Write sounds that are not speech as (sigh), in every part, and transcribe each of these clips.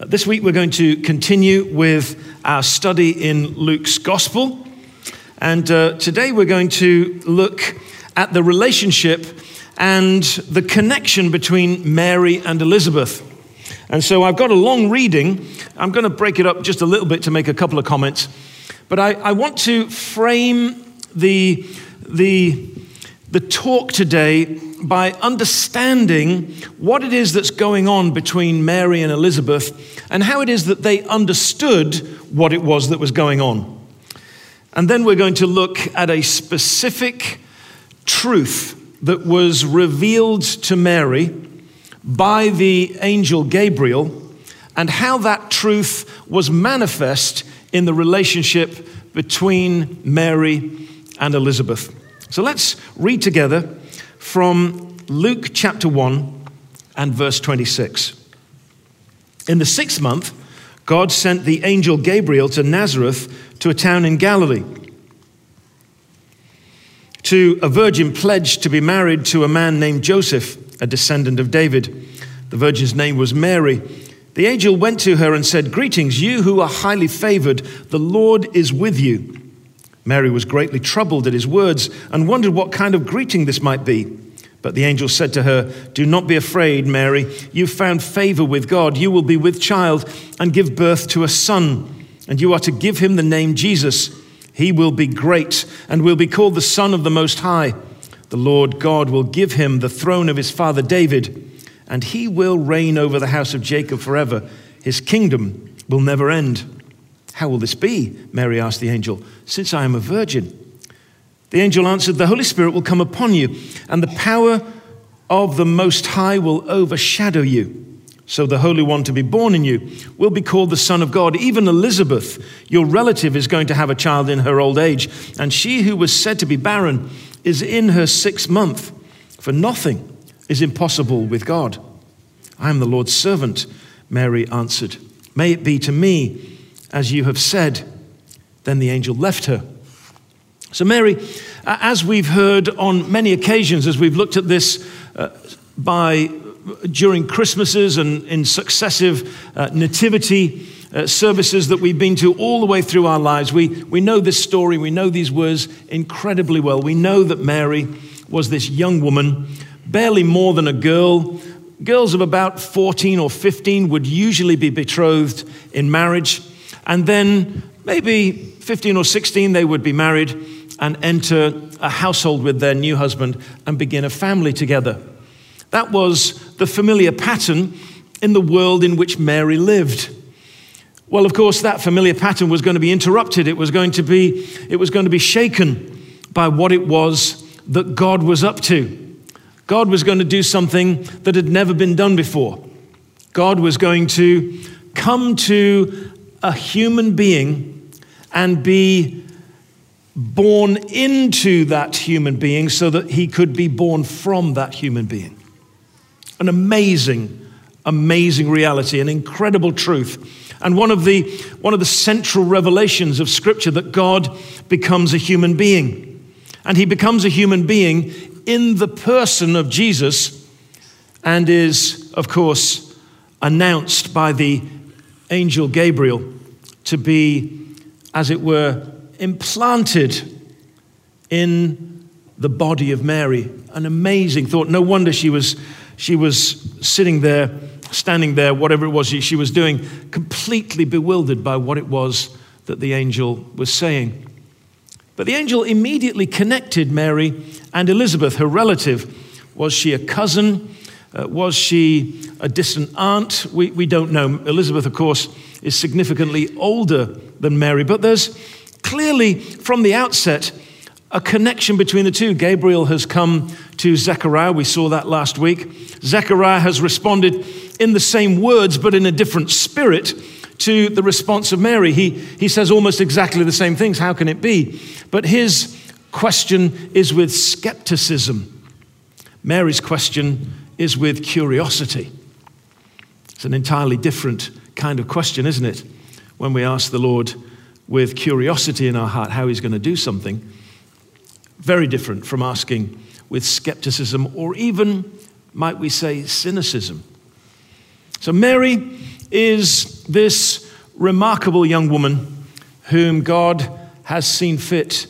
Uh, This week we're going to continue with our study in Luke's Gospel. And uh, today we're going to look at the relationship and the connection between Mary and Elizabeth. And so I've got a long reading. I'm going to break it up just a little bit to make a couple of comments. But I, I want to frame the, the, the talk today by understanding what it is that's going on between Mary and Elizabeth and how it is that they understood what it was that was going on. And then we're going to look at a specific truth that was revealed to Mary by the angel Gabriel and how that truth was manifest in the relationship between Mary and Elizabeth. So let's read together from Luke chapter 1 and verse 26. In the sixth month, God sent the angel Gabriel to Nazareth to a town in Galilee to a virgin pledged to be married to a man named Joseph, a descendant of David. The virgin's name was Mary. The angel went to her and said, Greetings, you who are highly favored, the Lord is with you. Mary was greatly troubled at his words and wondered what kind of greeting this might be. But the angel said to her, Do not be afraid, Mary. You've found favor with God. You will be with child and give birth to a son, and you are to give him the name Jesus. He will be great and will be called the Son of the Most High. The Lord God will give him the throne of his father David, and he will reign over the house of Jacob forever. His kingdom will never end. How will this be? Mary asked the angel, since I am a virgin. The angel answered, The Holy Spirit will come upon you, and the power of the Most High will overshadow you. So the Holy One to be born in you will be called the Son of God. Even Elizabeth, your relative, is going to have a child in her old age, and she who was said to be barren is in her sixth month. For nothing is impossible with God. I am the Lord's servant, Mary answered. May it be to me as you have said. Then the angel left her. So, Mary, as we've heard on many occasions, as we've looked at this uh, by during Christmases and in successive uh, nativity uh, services that we've been to all the way through our lives, we, we know this story, we know these words incredibly well. We know that Mary was this young woman, barely more than a girl. Girls of about 14 or 15 would usually be betrothed in marriage, and then maybe 15 or 16 they would be married and enter a household with their new husband and begin a family together. That was the familiar pattern in the world in which Mary lived. Well, of course, that familiar pattern was going to be interrupted. It was going to be, it was going to be shaken by what it was that God was up to. God was going to do something that had never been done before. God was going to come to a human being and be born into that human being so that he could be born from that human being. An amazing, amazing reality, an incredible truth. And one of the, one of the central revelations of Scripture that God becomes a human being. And he becomes a human being in the person of Jesus and is, of course, announced by the angel Gabriel to be, as it were, implanted in the body of Mary. An amazing thought. No wonder she was, she was sitting there, standing there, whatever it was she, she was doing, completely bewildered by what it was that the angel was saying. But the angel immediately connected Mary and Elizabeth, her relative. Was she a cousin? Uh, was she a distant aunt? We, we don't know. Elizabeth, of course, is significantly older than Mary, but there's clearly from the outset a connection between the two. Gabriel has come to Zechariah. We saw that last week. Zechariah has responded in the same words, but in a different spirit to the response of Mary. He, he says almost exactly the same things. How can it be? But his question is with skepticism. Mary's question is with curiosity. It's an entirely different kind of question, isn't it? When we ask the Lord with curiosity in our heart how he's going to do something, very different from asking with skepticism or even, might we say, cynicism. So Mary is this remarkable young woman whom God has seen fit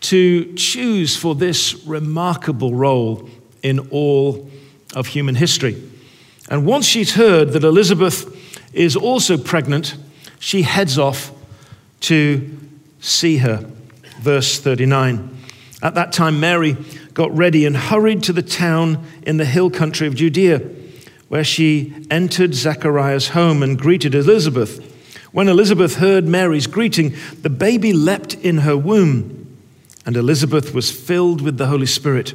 to choose for this remarkable role in all of human history. And once she's heard that Elizabeth is also pregnant, she heads off to see her. Verse 39. At that time, Mary got ready and hurried to the town in the hill country of Judea, where she entered Zechariah's home and greeted Elizabeth. When Elizabeth heard Mary's greeting, the baby leapt in her womb, and Elizabeth was filled with the Holy Spirit.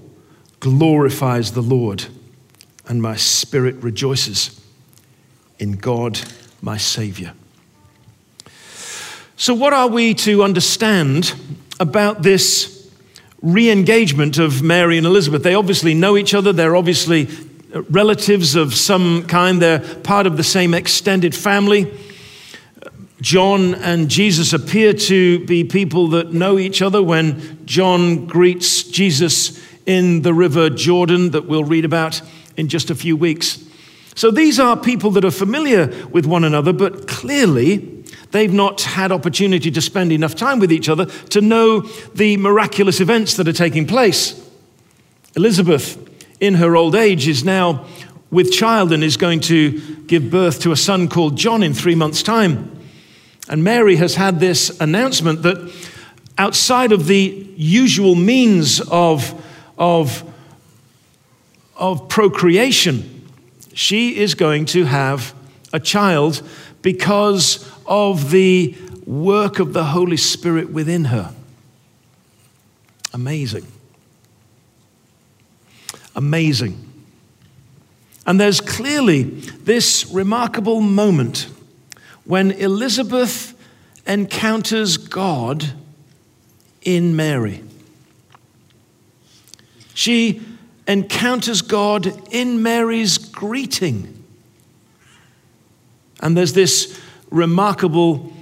glorifies the Lord, and my spirit rejoices in God my Savior. So, what are we to understand about this re engagement of Mary and Elizabeth? They obviously know each other, they're obviously relatives of some kind, they're part of the same extended family. John and Jesus appear to be people that know each other when John greets Jesus in the river Jordan, that we'll read about in just a few weeks. So these are people that are familiar with one another, but clearly they've not had opportunity to spend enough time with each other to know the miraculous events that are taking place. Elizabeth, in her old age, is now with child and is going to give birth to a son called John in three months' time. And Mary has had this announcement that outside of the usual means of, of, of procreation, she is going to have a child because of the work of the Holy Spirit within her. Amazing. Amazing. And there's clearly this remarkable moment when Elizabeth encounters God in Mary. She encounters God in Mary's greeting. And there's this remarkable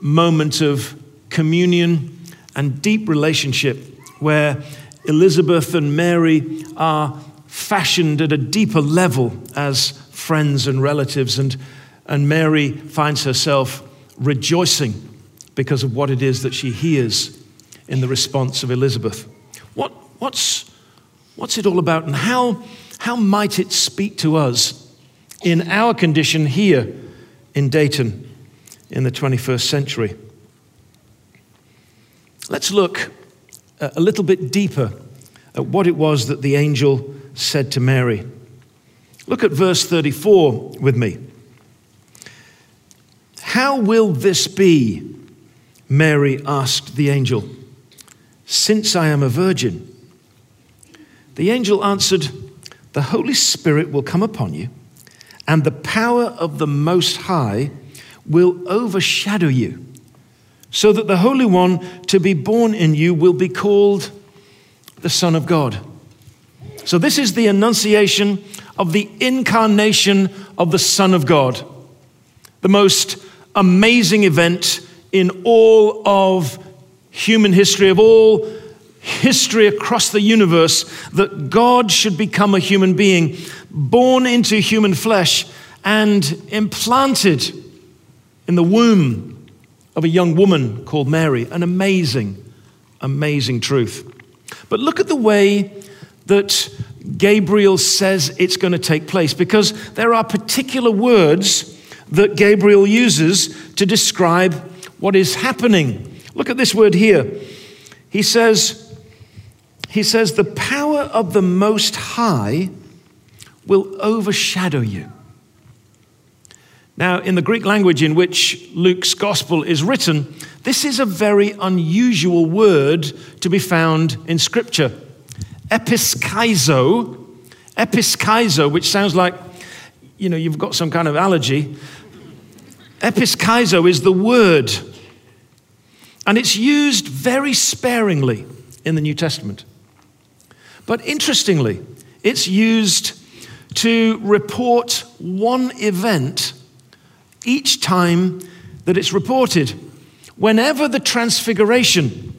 moment of communion and deep relationship where Elizabeth and Mary are fashioned at a deeper level as friends and relatives, and, and Mary finds herself rejoicing because of what it is that she hears in the response of Elizabeth. What, what's What's it all about, and how, how might it speak to us in our condition here in Dayton in the 21st century? Let's look a little bit deeper at what it was that the angel said to Mary. Look at verse 34 with me. How will this be? Mary asked the angel, since I am a virgin. The angel answered, The Holy Spirit will come upon you, and the power of the Most High will overshadow you, so that the Holy One to be born in you will be called the Son of God. So, this is the annunciation of the incarnation of the Son of God, the most amazing event in all of human history, of all history across the universe that God should become a human being, born into human flesh, and implanted in the womb of a young woman called Mary. An amazing, amazing truth. But look at the way that Gabriel says it's going to take place, because there are particular words that Gabriel uses to describe what is happening. Look at this word here. He says, he says, The power of the Most High will overshadow you. Now, in the Greek language in which Luke's gospel is written, this is a very unusual word to be found in Scripture. Episkiazo, episkiazo, which sounds like, you know, you've got some kind of allergy. Episkiazo is the word, and it's used very sparingly in the New Testament. But interestingly, it's used to report one event each time that it's reported. Whenever the transfiguration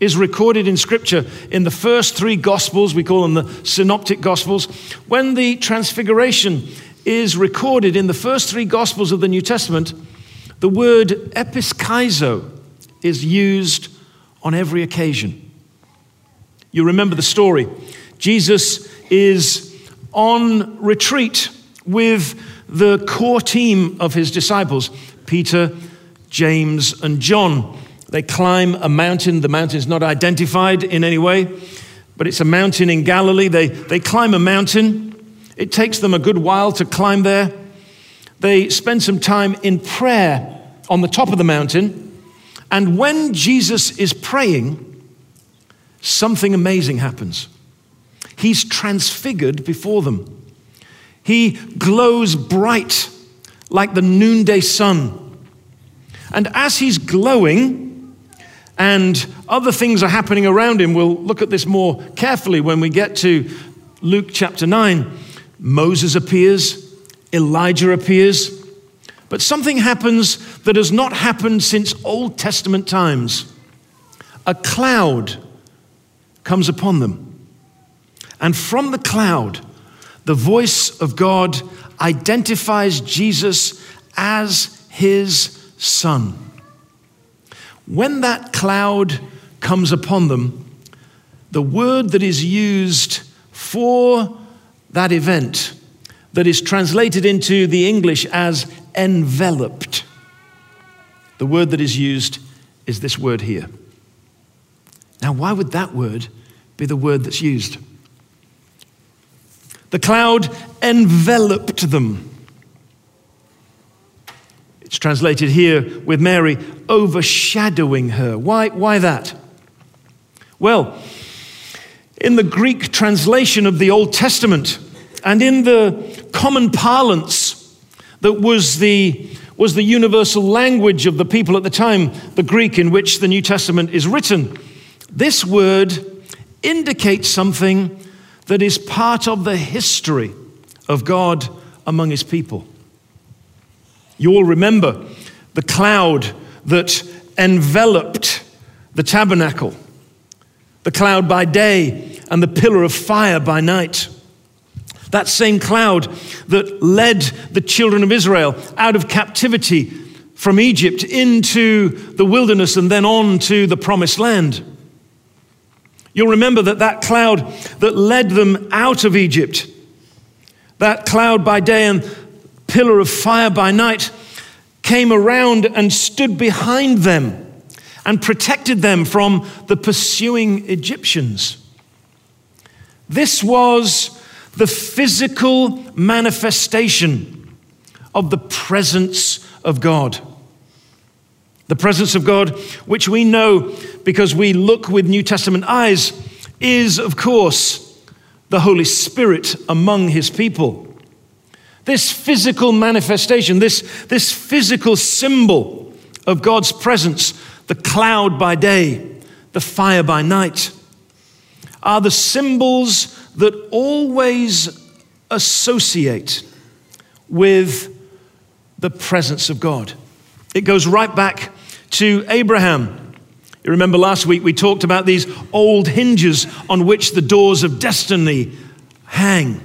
is recorded in Scripture in the first three Gospels, we call them the Synoptic Gospels, when the transfiguration is recorded in the first three Gospels of the New Testament, the word episkiazo is used on every occasion. You remember the story. Jesus is on retreat with the core team of his disciples Peter, James, and John. They climb a mountain. The mountain is not identified in any way, but it's a mountain in Galilee. They, they climb a mountain. It takes them a good while to climb there. They spend some time in prayer on the top of the mountain. And when Jesus is praying, something amazing happens. He's transfigured before them. He glows bright like the noonday sun. And as he's glowing, and other things are happening around him. We'll look at this more carefully when we get to Luke chapter 9. Moses appears, Elijah appears, but something happens that has not happened since Old Testament times. A cloud comes upon them. And from the cloud, the voice of God identifies Jesus as his son. When that cloud comes upon them, the word that is used for that event, that is translated into the English as enveloped, the word that is used is this word here. Now, why would that word be the word that's used? The cloud enveloped them. It's translated here with Mary, overshadowing her. Why, why that? Well, in the Greek translation of the Old Testament and in the common parlance that was the, was the universal language of the people at the time, the Greek in which the New Testament is written, this word indicates something that is part of the history of God among his people. You will remember the cloud that enveloped the tabernacle, the cloud by day and the pillar of fire by night. That same cloud that led the children of Israel out of captivity from Egypt into the wilderness and then on to the promised land. You'll remember that that cloud that led them out of Egypt, that cloud by day and pillar of fire by night came around and stood behind them and protected them from the pursuing Egyptians. This was the physical manifestation of the presence of God. The presence of God, which we know because we look with New Testament eyes, is, of course, the Holy Spirit among his people. This physical manifestation, this, this physical symbol of God's presence, the cloud by day, the fire by night, are the symbols that always associate with the presence of God. It goes right back to Abraham. You remember last week we talked about these old hinges on which the doors of destiny hang.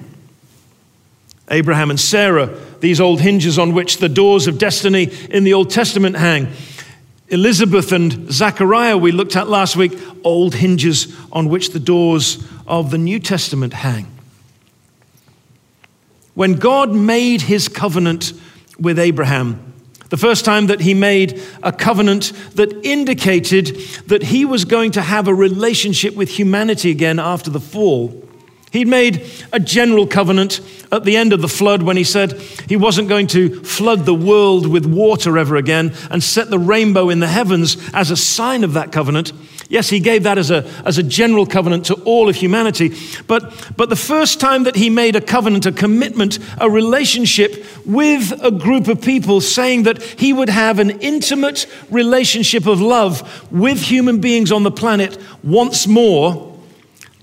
Abraham and Sarah, these old hinges on which the doors of destiny in the Old Testament hang. Elizabeth and Zachariah, we looked at last week, old hinges on which the doors of the New Testament hang. When God made his covenant with Abraham, the first time that he made a covenant that indicated that he was going to have a relationship with humanity again after the fall, He'd made a general covenant at the end of the flood when he said he wasn't going to flood the world with water ever again and set the rainbow in the heavens as a sign of that covenant. Yes, he gave that as a, as a general covenant to all of humanity. But, but the first time that he made a covenant, a commitment, a relationship with a group of people, saying that he would have an intimate relationship of love with human beings on the planet once more,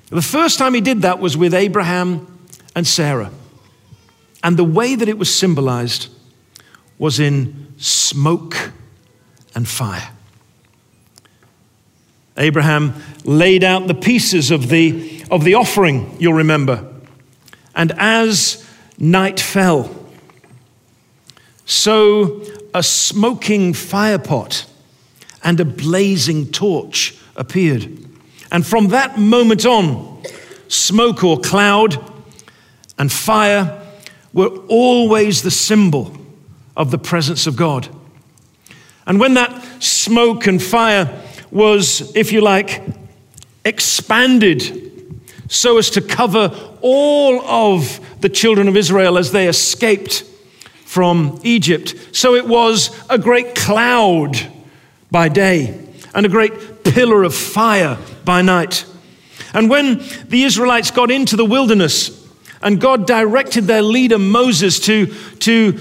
the first time he did that was with Abraham and Sarah. And the way that it was symbolized was in smoke and fire. Abraham laid out the pieces of the, of the offering, you'll remember. And as night fell, so a smoking firepot and a blazing torch appeared. And from that moment on, smoke or cloud and fire were always the symbol of the presence of God. And when that smoke and fire was, if you like, expanded so as to cover all of the children of Israel as they escaped from Egypt. So it was a great cloud by day and a great pillar of fire by night. And when the Israelites got into the wilderness and God directed their leader Moses to, to,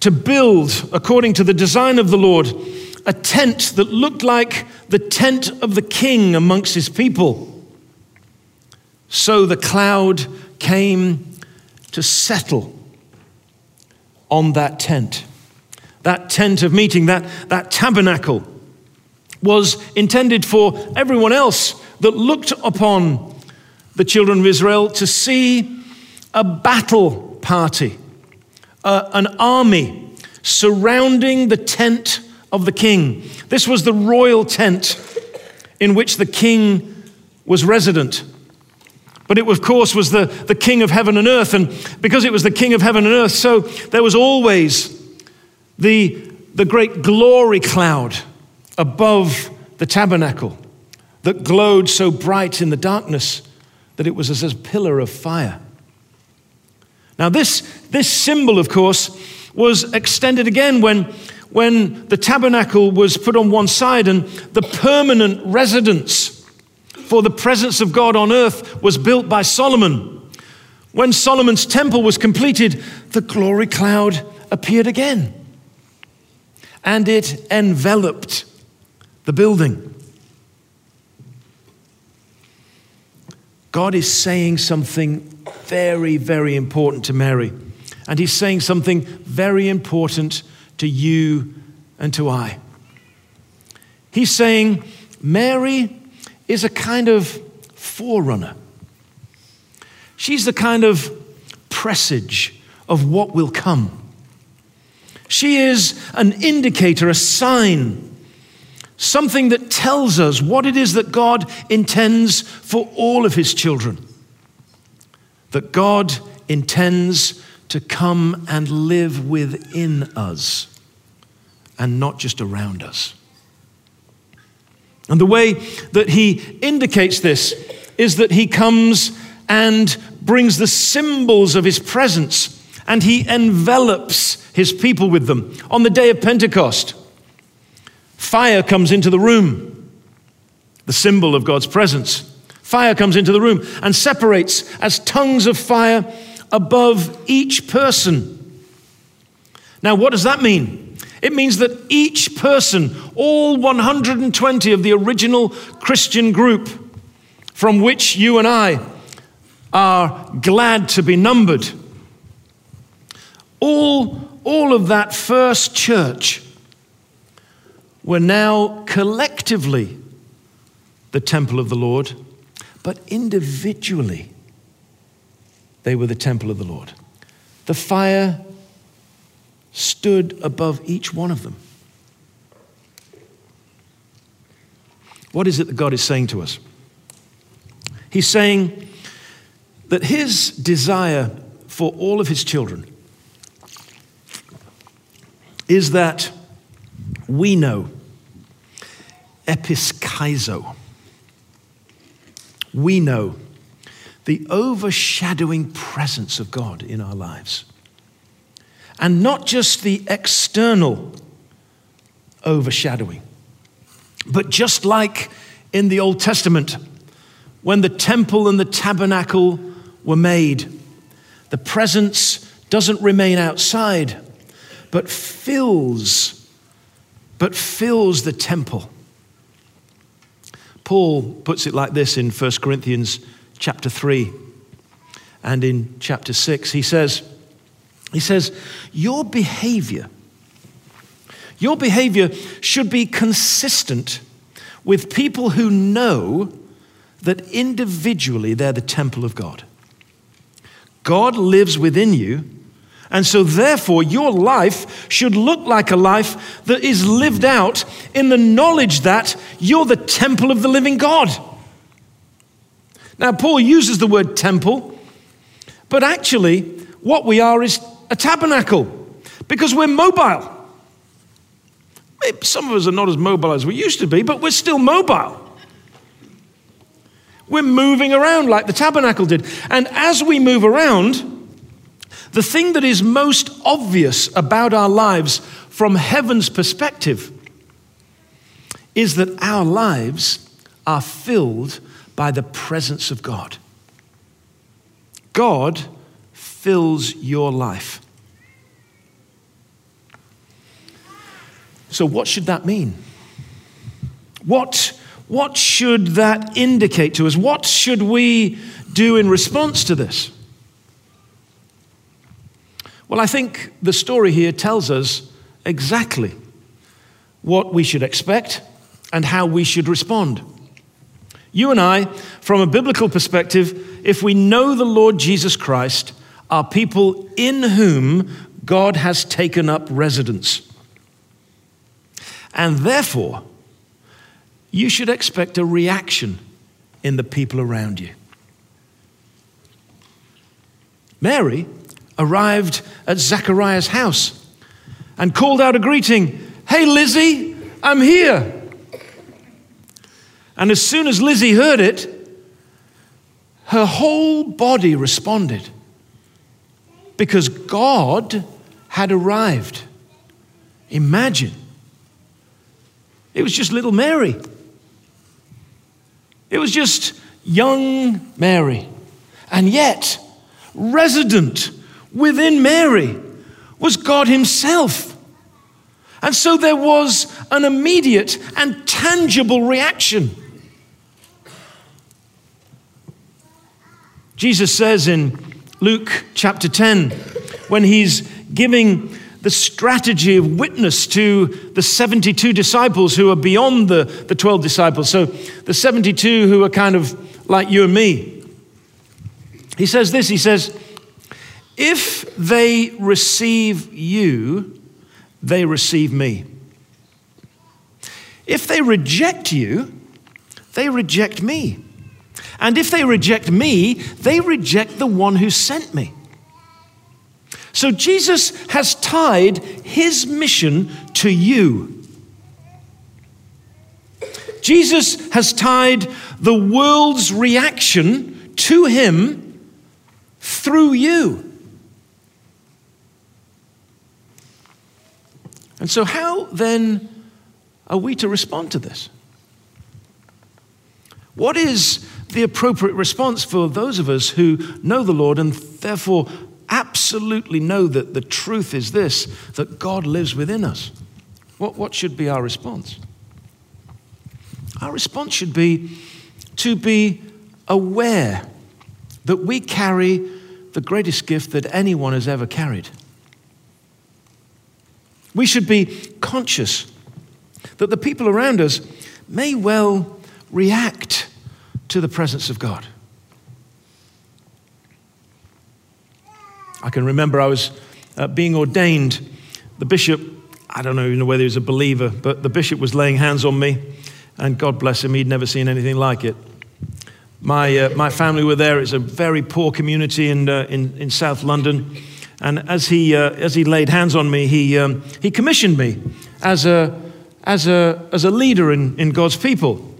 to build, according to the design of the Lord, a tent that looked like the tent of the king amongst his people. So the cloud came to settle on that tent. That tent of meeting, that, that tabernacle, was intended for everyone else that looked upon the children of Israel to see a battle party, uh, an army surrounding the tent of the king. This was the royal tent in which the king was resident. But it, of course, was the, the king of heaven and earth. And because it was the king of heaven and earth, so there was always the, the great glory cloud above the tabernacle that glowed so bright in the darkness that it was as a pillar of fire. Now, this, this symbol, of course, was extended again when, when the tabernacle was put on one side and the permanent residence for the presence of God on earth was built by Solomon. When Solomon's temple was completed, the glory cloud appeared again and it enveloped the building. God is saying something very, very important to Mary. And he's saying something very important to you and to I. He's saying Mary is a kind of forerunner. She's the kind of presage of what will come. She is an indicator, a sign something that tells us what it is that God intends for all of his children. That God intends to come and live within us and not just around us. And the way that he indicates this is that he comes and brings the symbols of his presence and he envelops his people with them. On the day of Pentecost, Fire comes into the room, the symbol of God's presence. Fire comes into the room and separates as tongues of fire above each person. Now, what does that mean? It means that each person, all 120 of the original Christian group, from which you and I are glad to be numbered, all, all of that first church were now collectively the temple of the Lord, but individually they were the temple of the Lord. The fire stood above each one of them. What is it that God is saying to us? He's saying that his desire for all of his children is that we know episkiazo. We know the overshadowing presence of God in our lives. And not just the external overshadowing, but just like in the Old Testament when the temple and the tabernacle were made. The presence doesn't remain outside, but fills, but fills the temple. Paul puts it like this in 1 Corinthians chapter 3 and in chapter 6. He says, he says, Your behavior, your behavior should be consistent with people who know that individually they're the temple of God. God lives within you, and so therefore your life should look like a life that is lived out in the knowledge that you're the temple of the living God. Now, Paul uses the word temple, but actually, what we are is a tabernacle because we're mobile. Some of us are not as mobile as we used to be, but we're still mobile. We're moving around like the tabernacle did. And as we move around, the thing that is most obvious about our lives from heaven's perspective is that our lives are filled by the presence of God. God fills your life. So, what should that mean? What, what should that indicate to us? What should we do in response to this? Well, I think the story here tells us exactly what we should expect and how we should respond. You and I, from a biblical perspective, if we know the Lord Jesus Christ, are people in whom God has taken up residence. And therefore, you should expect a reaction in the people around you. Mary arrived at Zachariah's house and called out a greeting Hey, Lizzie, I'm here. And as soon as Lizzie heard it, her whole body responded because God had arrived. Imagine it was just little Mary. It was just young Mary. And yet, resident within Mary was God Himself. And so there was an immediate and tangible reaction. Jesus says in Luke chapter 10, when he's giving the strategy of witness to the 72 disciples who are beyond the, the 12 disciples. So the 72 who are kind of like you and me. He says this He says, If they receive you, they receive me. If they reject you, they reject me. And if they reject me, they reject the one who sent me. So Jesus has tied his mission to you. Jesus has tied the world's reaction to him through you. And so, how then are we to respond to this? What is the appropriate response for those of us who know the Lord and therefore absolutely know that the truth is this that God lives within us, what, what should be our response? Our response should be to be aware that we carry the greatest gift that anyone has ever carried. We should be conscious that the people around us may well react to the presence of God. I can remember I was uh, being ordained. The bishop, I don't know even whether he was a believer, but the bishop was laying hands on me, and God bless him, he'd never seen anything like it. My, uh, my family were there. It's a very poor community in, uh, in, in South London. And as he, uh, as he laid hands on me, he, um, he commissioned me as a, as a, as a leader in, in God's people.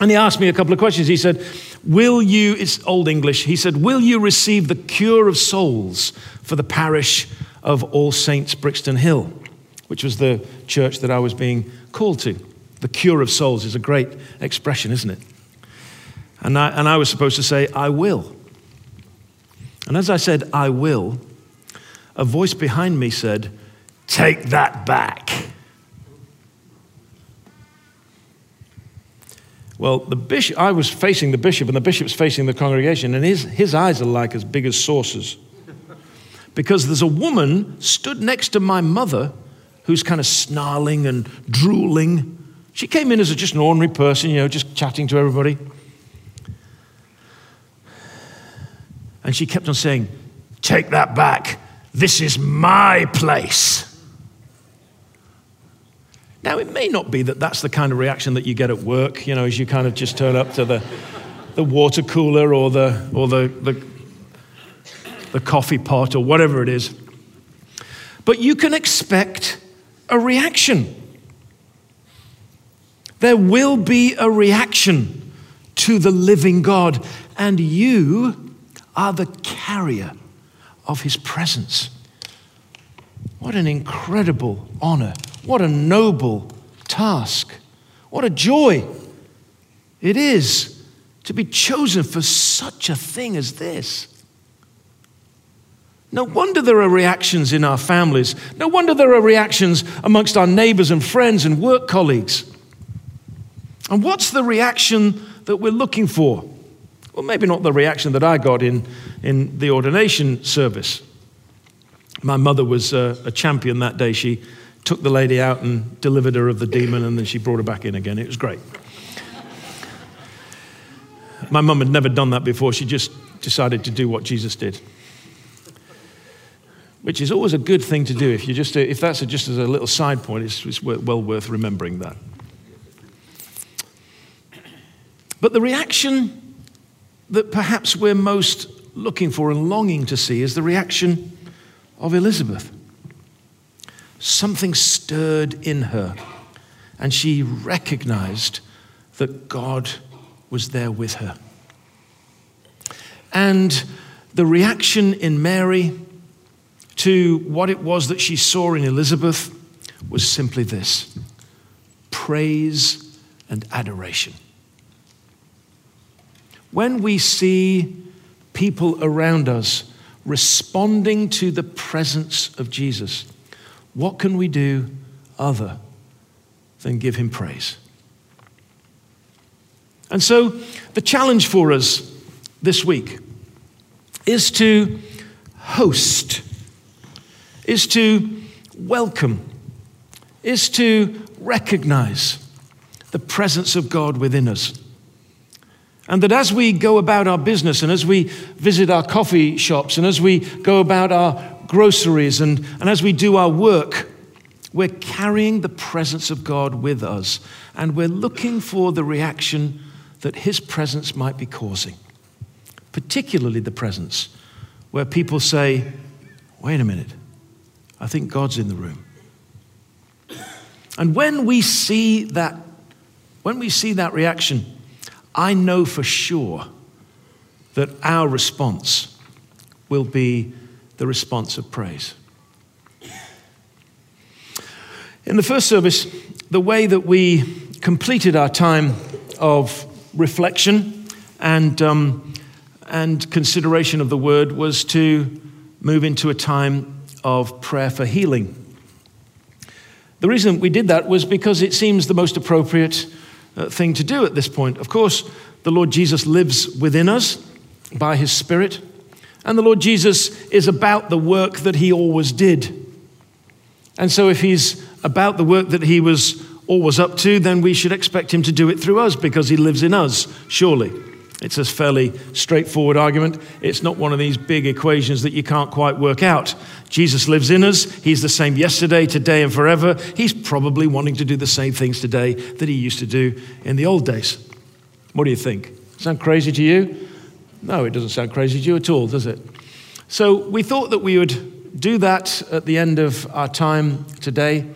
And he asked me a couple of questions. He said, Will you, it's Old English, he said, Will you receive the cure of souls for the parish of All Saints Brixton Hill, which was the church that I was being called to? The cure of souls is a great expression, isn't it? And I, and I was supposed to say, I will. And as I said, I will, a voice behind me said, Take that back. Well, the bishop, I was facing the bishop, and the bishop's facing the congregation, and his, his eyes are like as big as saucers. Because there's a woman stood next to my mother who's kind of snarling and drooling. She came in as just an ordinary person, you know, just chatting to everybody. And she kept on saying, Take that back. This is my place. Now, it may not be that that's the kind of reaction that you get at work, you know, as you kind of just turn up to the, the water cooler or, the, or the, the, the coffee pot or whatever it is. But you can expect a reaction. There will be a reaction to the living God, and you are the carrier of his presence. What an incredible honor. What a noble task. What a joy it is to be chosen for such a thing as this. No wonder there are reactions in our families. No wonder there are reactions amongst our neighbors and friends and work colleagues. And what's the reaction that we're looking for? Well, maybe not the reaction that I got in, in the ordination service. My mother was a, a champion that day. She took the lady out and delivered her of the demon, and then she brought her back in again. It was great. My mum had never done that before. She just decided to do what Jesus did, which is always a good thing to do. If, you just, if that's a, just as a little side point, it's, it's well worth remembering that. But the reaction that perhaps we're most looking for and longing to see is the reaction of Elizabeth. Something stirred in her, and she recognized that God was there with her. And the reaction in Mary to what it was that she saw in Elizabeth was simply this praise and adoration. When we see people around us responding to the presence of Jesus, what can we do other than give him praise? And so, the challenge for us this week is to host, is to welcome, is to recognize the presence of God within us. And that as we go about our business and as we visit our coffee shops and as we go about our groceries and, and as we do our work, we're carrying the presence of God with us and we're looking for the reaction that His presence might be causing. Particularly the presence where people say, wait a minute, I think God's in the room. And when we see that, when we see that reaction, I know for sure that our response will be the response of praise. In the first service, the way that we completed our time of reflection and, um, and consideration of the word was to move into a time of prayer for healing. The reason we did that was because it seems the most appropriate uh, thing to do at this point. Of course, the Lord Jesus lives within us by his Spirit, and the Lord Jesus is about the work that he always did. And so, if he's about the work that he was always up to, then we should expect him to do it through us because he lives in us, surely. It's a fairly straightforward argument. It's not one of these big equations that you can't quite work out. Jesus lives in us. He's the same yesterday, today, and forever. He's probably wanting to do the same things today that he used to do in the old days. What do you think? Sound crazy to you? No, it doesn't sound crazy to you at all, does it? So we thought that we would do that at the end of our time today.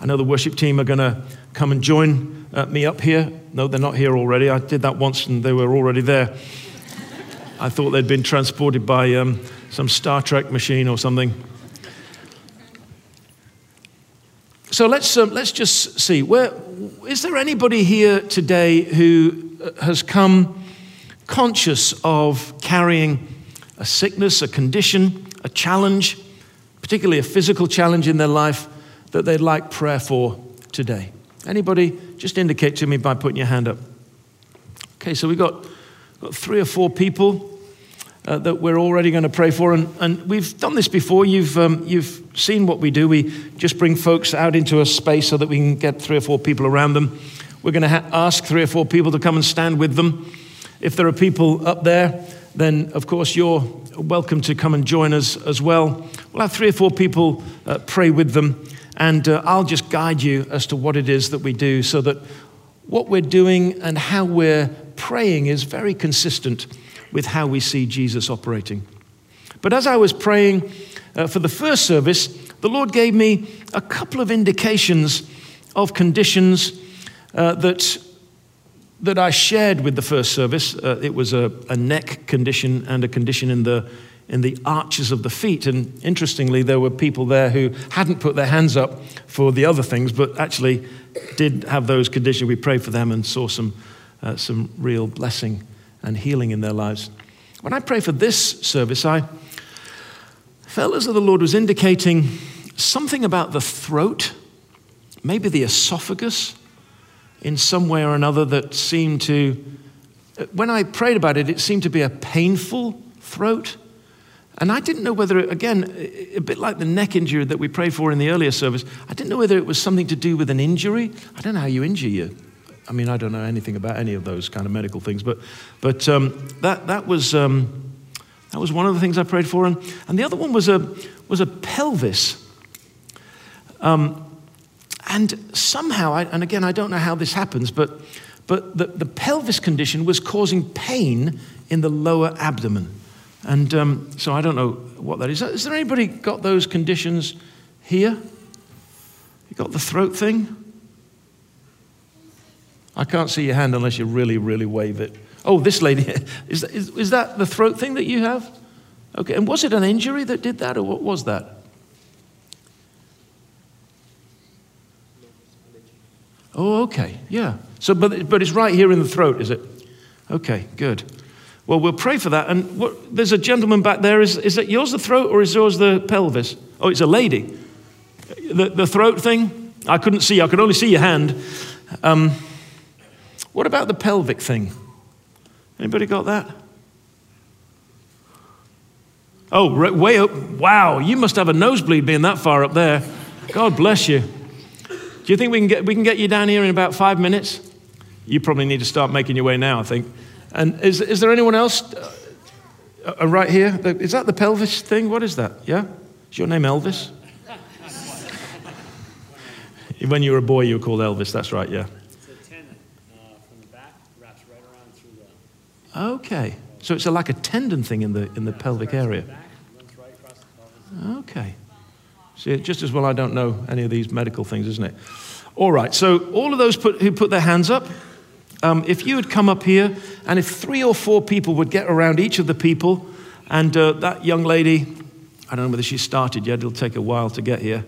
I know the worship team are going to come and join uh, me up here no, they're not here already. I did that once and they were already there. I thought they'd been transported by um, some Star Trek machine or something. so let's, um, let's just see. Where, is there anybody here today who uh, has come conscious of carrying a sickness, a condition, a challenge, particularly a physical challenge in their life that they'd like prayer for today? Anybody? Just indicate to me by putting your hand up. Okay, so we've got, got three or four people uh, that we're already going to pray for. And, and we've done this before. You've, um, you've seen what we do. We just bring folks out into a space so that we can get three or four people around them. We're going to ha- ask three or four people to come and stand with them. If there are people up there, then of course you're welcome to come and join us as well. We'll have three or four people uh, pray with them, and uh, I'll just guide you as to what it is that we do so that what we're doing and how we're praying is very consistent with how we see Jesus operating. But as I was praying uh, for the first service, the Lord gave me a couple of indications of conditions uh, that, that I shared with the first service. Uh, it was a, a neck condition and a condition in the, in the arches of the feet. And interestingly, there were people there who hadn't put their hands up for the other things, but actually did have those conditions. We prayed for them and saw some, uh, some real blessing and healing in their lives. When I pray for this service, I felt as though the Lord was indicating something about the throat, maybe the esophagus, in some way or another that seemed to, when I prayed about it, it seemed to be a painful throat. And I didn't know whether, again, a bit like the neck injury that we prayed for in the earlier service, I didn't know whether it was something to do with an injury. I don't know how you injure you I mean, I don't know anything about any of those kind of medical things, but, but um, that, that, was, um, that was one of the things I prayed for. And, and the other one was a, was a pelvis. Um, and somehow, I, and again, I don't know how this happens, but, but the, the pelvis condition was causing pain in the lower abdomen. And um, so I don't know what that is. Is there anybody got those conditions here? You got the throat thing? I can't see your hand unless you really, really wave it. Oh, this lady. (laughs) Is is, is that the throat thing that you have? Okay, and was it an injury that did that, or what was that? Oh, okay, yeah. So, but, but it's right here in the throat, is it? Okay, good. Well, we'll pray for that. And what, there's a gentleman back there. Is, is that yours the throat or is yours the pelvis? Oh, it's a lady. The, the throat thing? I couldn't see. I could only see your hand. Um, what about the pelvic thing? Anybody got that? Oh, way up. Wow, you must have a nosebleed being that far up there. God bless you. Do you think we can get, we can get you down here in about five minutes? You probably need to start making your way now, I think. And is, is there anyone else uh, uh right here? Is that the pelvis thing? What is that? Yeah? Is your name Elvis? (laughs) when you were a boy, you were called Elvis. That's right, yeah. Okay. So it's a, like a tendon thing in the, in the pelvic area. Okay. See, just as well I don't know any of these medical things, isn't it? All right. So all of those put, who put their hands up, um, if you had come up here, and if three or four people would get around each of the people, and uh, that young lady, I don't know whether she started yet, it'll take a while to get here.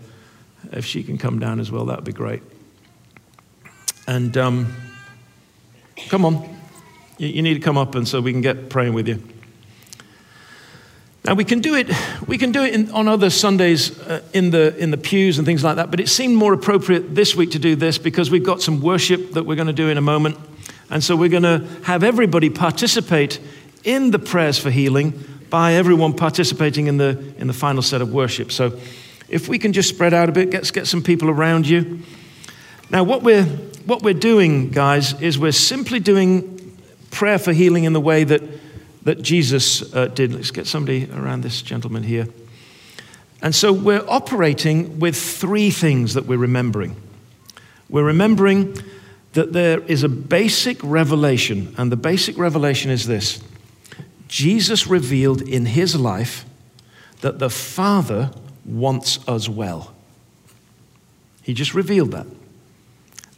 If she can come down as well, that would be great. And um, come on. You, you need to come up and so we can get praying with you. Now we can do it. We can do it in, on other Sundays uh, in the in the pews and things like that. But it seemed more appropriate this week to do this because we've got some worship that we're going to do in a moment, and so we're going to have everybody participate in the prayers for healing by everyone participating in the in the final set of worship. So, if we can just spread out a bit, get get some people around you. Now, what we're what we're doing, guys, is we're simply doing prayer for healing in the way that, that Jesus uh, did. Let's get somebody around this gentleman here. And so we're operating with three things that we're remembering. We're remembering that there is a basic revelation, and the basic revelation is this Jesus revealed in his life that the Father wants us well. He just revealed that.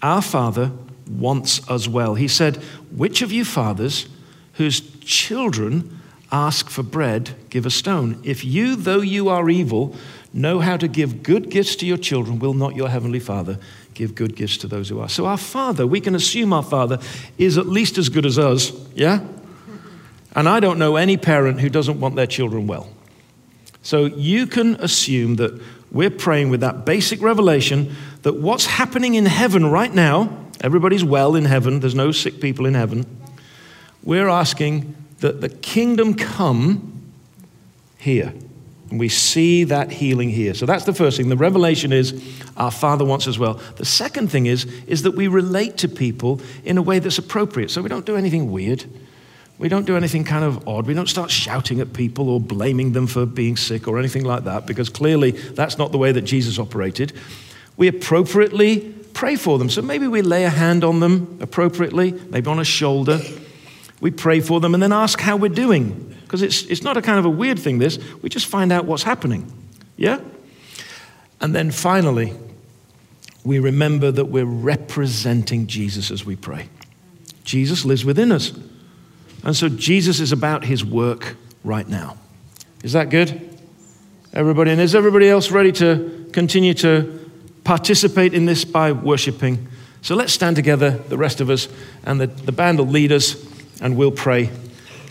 Our Father wants us well. He said, Which of you fathers whose children ask for bread, give a stone? If you, though you are evil, know how to give good gifts to your children, will not your heavenly Father give good gifts to those who are? So, our Father, we can assume our Father is at least as good as us, yeah? And I don't know any parent who doesn't want their children well. So, you can assume that we're praying with that basic revelation that what's happening in heaven right now, everybody's well in heaven, there's no sick people in heaven. We're asking that the kingdom come here. And we see that healing here. So that's the first thing. The revelation is our Father wants as well. The second thing is, is that we relate to people in a way that's appropriate. So we don't do anything weird. We don't do anything kind of odd. We don't start shouting at people or blaming them for being sick or anything like that, because clearly that's not the way that Jesus operated. We appropriately pray for them. So maybe we lay a hand on them appropriately, maybe on a shoulder. We pray for them and then ask how we're doing. Because it's, it's not a kind of a weird thing, this. We just find out what's happening. Yeah? And then finally, we remember that we're representing Jesus as we pray. Jesus lives within us. And so Jesus is about his work right now. Is that good? Everybody? And is everybody else ready to continue to participate in this by worshiping? So let's stand together, the rest of us, and the, the band will lead us, and we'll pray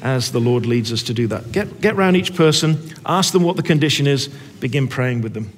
as the Lord leads us to do that. Get, get round each person, ask them what the condition is, begin praying with them.